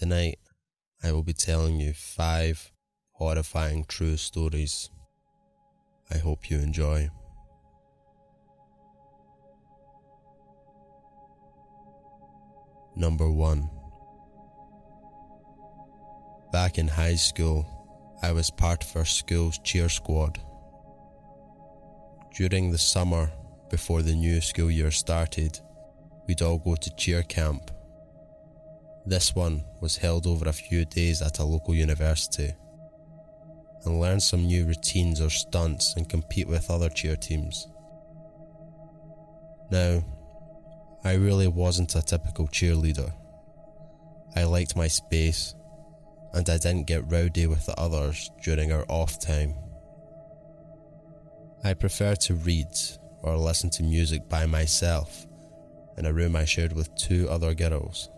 Tonight, I will be telling you five horrifying true stories. I hope you enjoy. Number 1 Back in high school, I was part of our school's cheer squad. During the summer, before the new school year started, we'd all go to cheer camp. This one was held over a few days at a local university and learn some new routines or stunts and compete with other cheer teams. Now, I really wasn't a typical cheerleader. I liked my space and I didn't get rowdy with the others during our off time. I prefer to read or listen to music by myself in a room I shared with two other girls.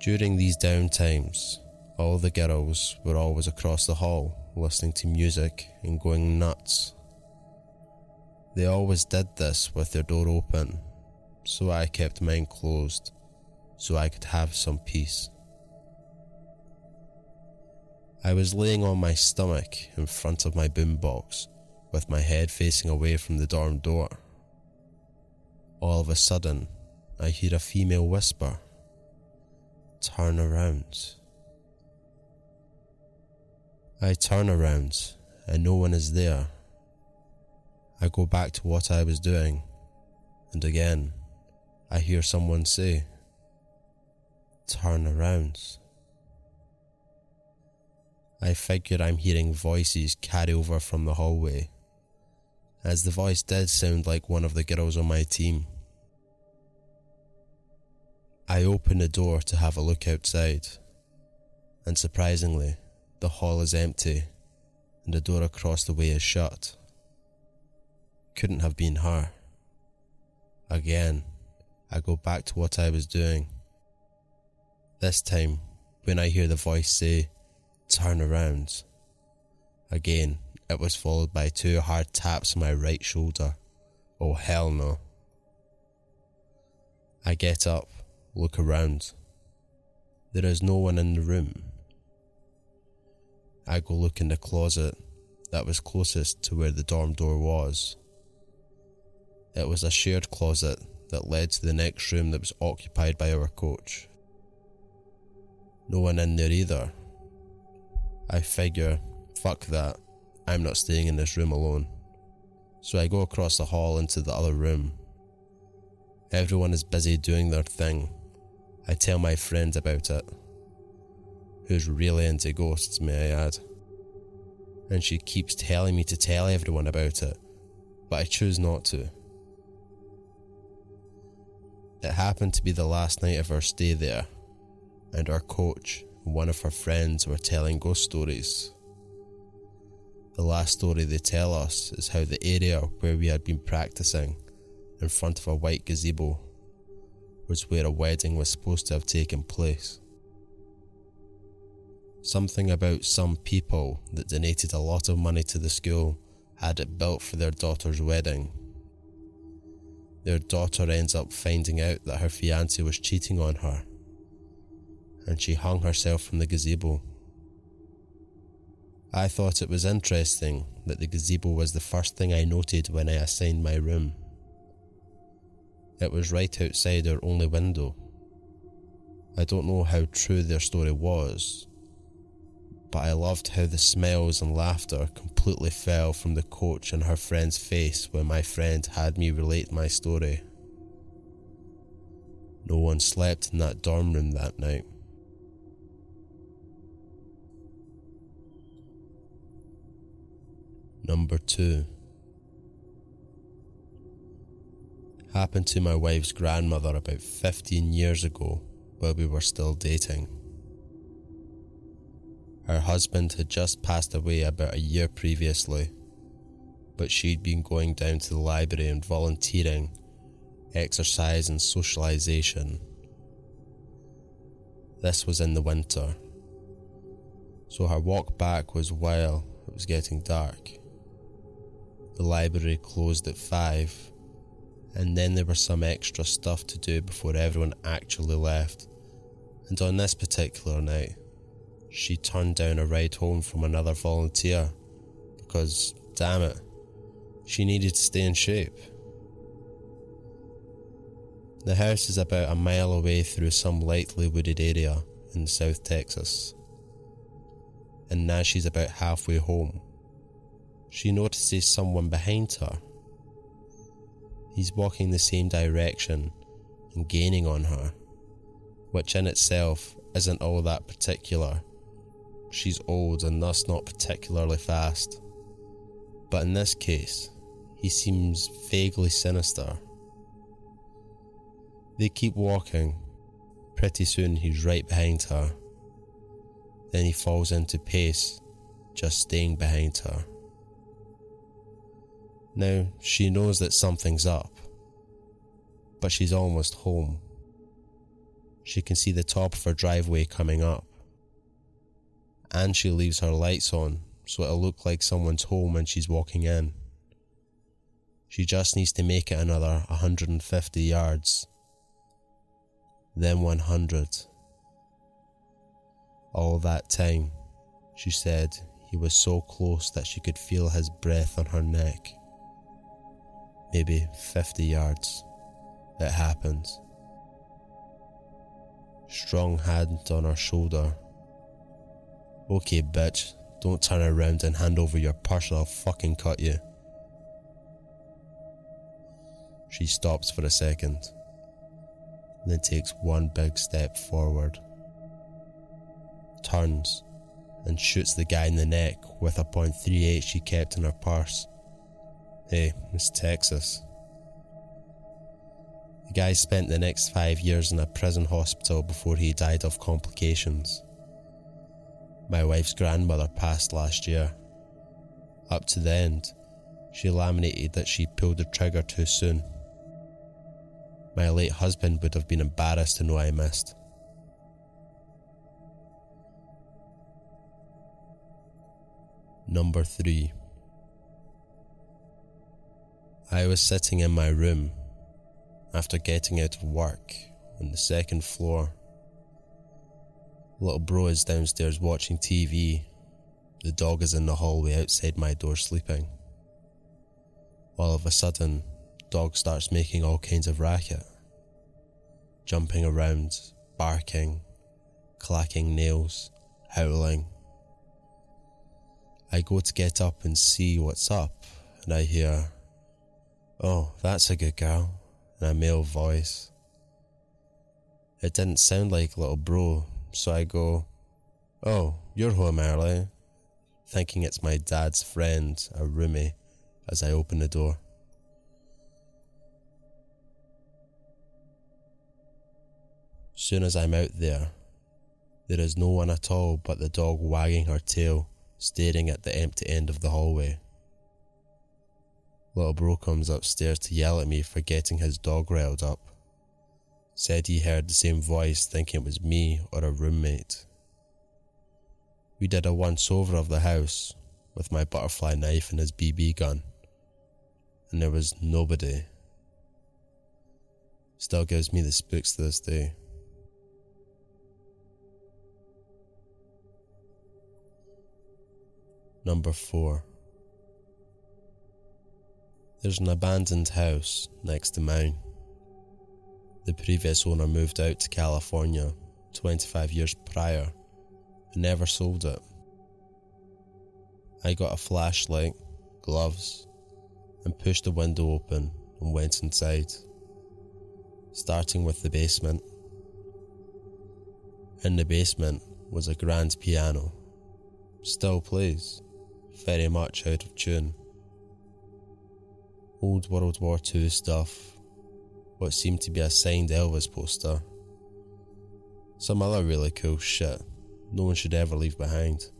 During these downtimes, all the girls were always across the hall listening to music and going nuts. They always did this with their door open, so I kept mine closed so I could have some peace. I was laying on my stomach in front of my boombox with my head facing away from the dorm door. All of a sudden, I hear a female whisper Turn around. I turn around and no one is there. I go back to what I was doing, and again, I hear someone say, turn around. I figure I'm hearing voices carry over from the hallway, as the voice did sound like one of the girls on my team. I open the door to have a look outside, and surprisingly, the hall is empty and the door across the way is shut. Couldn't have been her. Again, I go back to what I was doing this time, when I hear the voice say, Turn around. Again, it was followed by two hard taps on my right shoulder. Oh, hell no. I get up, look around. There is no one in the room. I go look in the closet that was closest to where the dorm door was. It was a shared closet that led to the next room that was occupied by our coach. No one in there either. I figure, fuck that, I'm not staying in this room alone. So I go across the hall into the other room. Everyone is busy doing their thing. I tell my friend about it, who's really into ghosts, may I add. And she keeps telling me to tell everyone about it, but I choose not to. It happened to be the last night of our stay there, and our coach and one of her friends were telling ghost stories. The last story they tell us is how the area where we had been practicing, in front of a white gazebo, was where a wedding was supposed to have taken place. Something about some people that donated a lot of money to the school had it built for their daughter's wedding. Their daughter ends up finding out that her fiance was cheating on her and she hung herself from the gazebo. I thought it was interesting that the gazebo was the first thing I noted when I assigned my room. It was right outside our only window. I don't know how true their story was, but I loved how the smiles and laughter completely fell from the coach and her friend's face when my friend had me relate my story. No one slept in that dorm room that night. Number two happened to my wife's grandmother about 15 years ago while we were still dating. Her husband had just passed away about a year previously, but she'd been going down to the library and volunteering, exercise, and socialization. This was in the winter, so her walk back was while it was getting dark. The library closed at 5, and then there was some extra stuff to do before everyone actually left. And on this particular night, she turned down a ride home from another volunteer because, damn it, she needed to stay in shape. The house is about a mile away through some lightly wooded area in South Texas. And now she's about halfway home. She notices someone behind her. He's walking the same direction and gaining on her, which in itself isn't all that particular. She's old and thus not particularly fast. But in this case, he seems vaguely sinister. They keep walking. Pretty soon he's right behind her. Then he falls into pace, just staying behind her. Now she knows that something's up, but she's almost home. She can see the top of her driveway coming up. And she leaves her lights on so it'll look like someone's home when she's walking in. She just needs to make it another 150 yards then 100. All that time, she said, he was so close that she could feel his breath on her neck. Maybe 50 yards. It happened. Strong hand on her shoulder. Okay, bitch, don't turn around and hand over your purse or I'll fucking cut you. She stops for a second then takes one big step forward, turns, and shoots the guy in the neck with a .38 she kept in her purse. Hey, it's Texas. The guy spent the next five years in a prison hospital before he died of complications. My wife's grandmother passed last year. Up to the end, she laminated that she pulled the trigger too soon. My late husband would have been embarrassed to know I missed. Number 3 I was sitting in my room after getting out of work on the second floor. Little bro is downstairs watching TV. The dog is in the hallway outside my door sleeping. All of a sudden, dog starts making all kinds of racket, jumping around, barking, clacking nails, howling. I go to get up and see what's up, and I hear, Oh, that's a good girl, in a male voice. It didn't sound like little bro, so I go, Oh, you're home early, thinking it's my dad's friend, a roomie, as I open the door. Soon as I'm out there, there is no one at all but the dog wagging her tail, staring at the empty end of the hallway. Little bro comes upstairs to yell at me for getting his dog riled up. Said he heard the same voice thinking it was me or a roommate. We did a once over of the house with my butterfly knife and his BB gun, and there was nobody. Still gives me the spooks to this day. Number 4. There's an abandoned house next to mine. The previous owner moved out to California 25 years prior and never sold it. I got a flashlight, gloves, and pushed the window open and went inside, starting with the basement. In the basement was a grand piano, still plays very much out of tune. Old World War II stuff, what seemed to be a signed Elvis poster. Some other really cool shit no one should ever leave behind.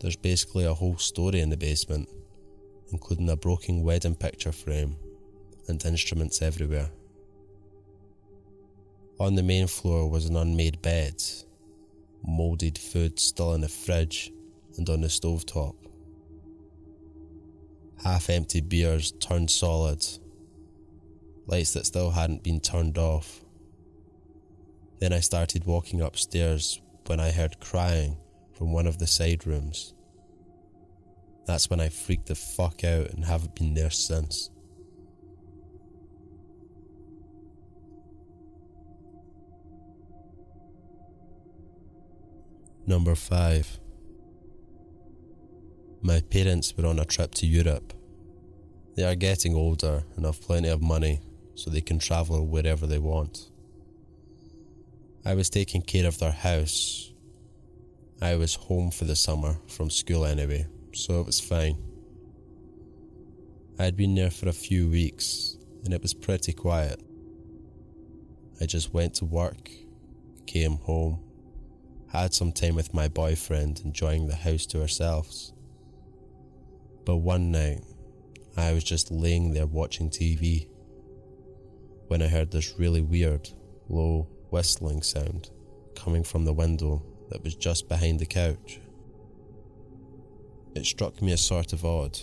There's basically a whole story in the basement, including a broken wedding picture frame and instruments everywhere. On the main floor was an unmade bed, moulded food still in the fridge, and on the stovetop. Half empty beers turned solid, lights that still hadn't been turned off. Then I started walking upstairs when I heard crying from one of the side rooms. That's when I freaked the fuck out and haven't been there since. Number 5 My parents were on a trip to Europe. They are getting older and have plenty of money so they can travel wherever they want. I was taking care of their house. I was home for the summer from school anyway, so it was fine. I had been there for a few weeks and it was pretty quiet. I just went to work, came home, had some time with my boyfriend enjoying the house to ourselves. But one night, I was just laying there watching TV when I heard this really weird, low whistling sound coming from the window that was just behind the couch. It struck me as sort of odd,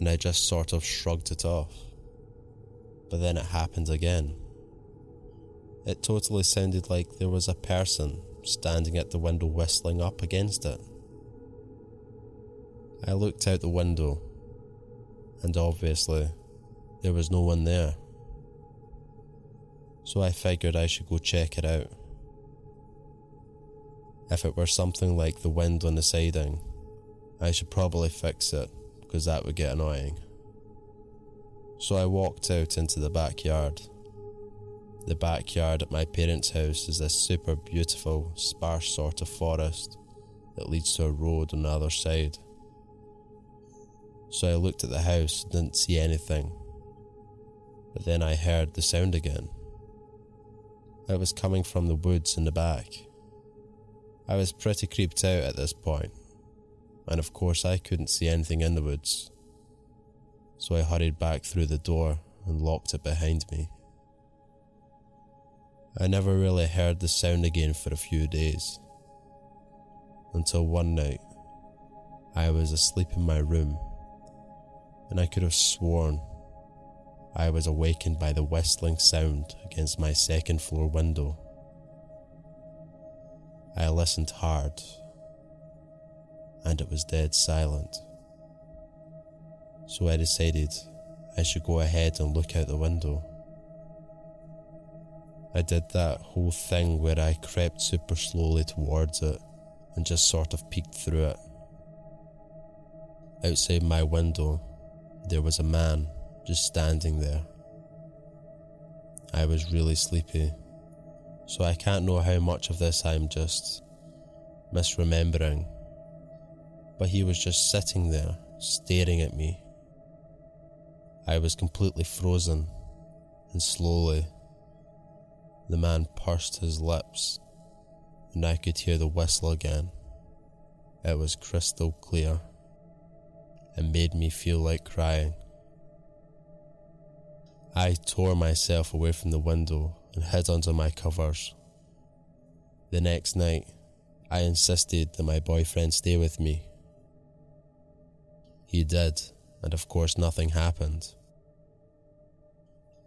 and I just sort of shrugged it off. But then it happened again. It totally sounded like there was a person standing at the window whistling up against it. I looked out the window, and obviously, there was no one there. So I figured I should go check it out. If it were something like the wind on the siding, I should probably fix it because that would get annoying. So I walked out into the backyard. The backyard at my parents' house is this super beautiful, sparse sort of forest that leads to a road on the other side. So I looked at the house, and didn't see anything. But then I heard the sound again. It was coming from the woods in the back. I was pretty creeped out at this point, and of course I couldn't see anything in the woods. So I hurried back through the door and locked it behind me. I never really heard the sound again for a few days. Until one night, I was asleep in my room, and I could have sworn I was awakened by the whistling sound against my second floor window. I listened hard, and it was dead silent. So I decided I should go ahead and look out the window. I did that whole thing where I crept super slowly towards it and just sort of peeked through it. Outside my window, there was a man just standing there. I was really sleepy, so I can't know how much of this I'm just misremembering. But he was just sitting there, staring at me. I was completely frozen, and slowly, the man pursed his lips, and I could hear the whistle again. It was crystal clear and made me feel like crying. I tore myself away from the window and hid under my covers. The next night, I insisted that my boyfriend stay with me. He did, and of course, nothing happened.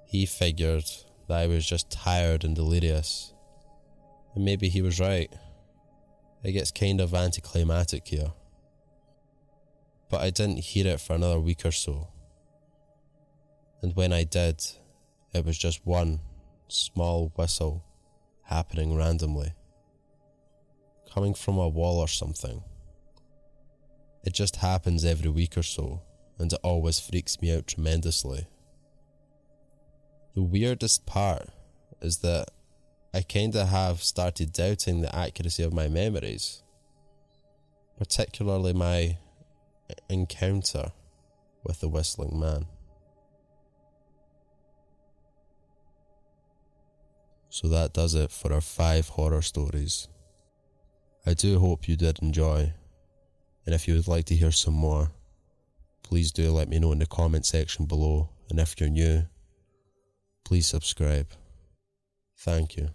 He figured that I was just tired and delirious, and maybe he was right. It gets kind of anticlimactic here. But I didn't hear it for another week or so and when I did, it was just one small whistle happening randomly, coming from a wall or something. It just happens every week or so, and it always freaks me out tremendously. The weirdest part is that I kinda have started doubting the accuracy of my memories, particularly my encounter with the whistling man. So that does it for our five horror stories. I do hope you did enjoy, and if you would like to hear some more, please do let me know in the comment section below, and if you're new, please subscribe. Thank you.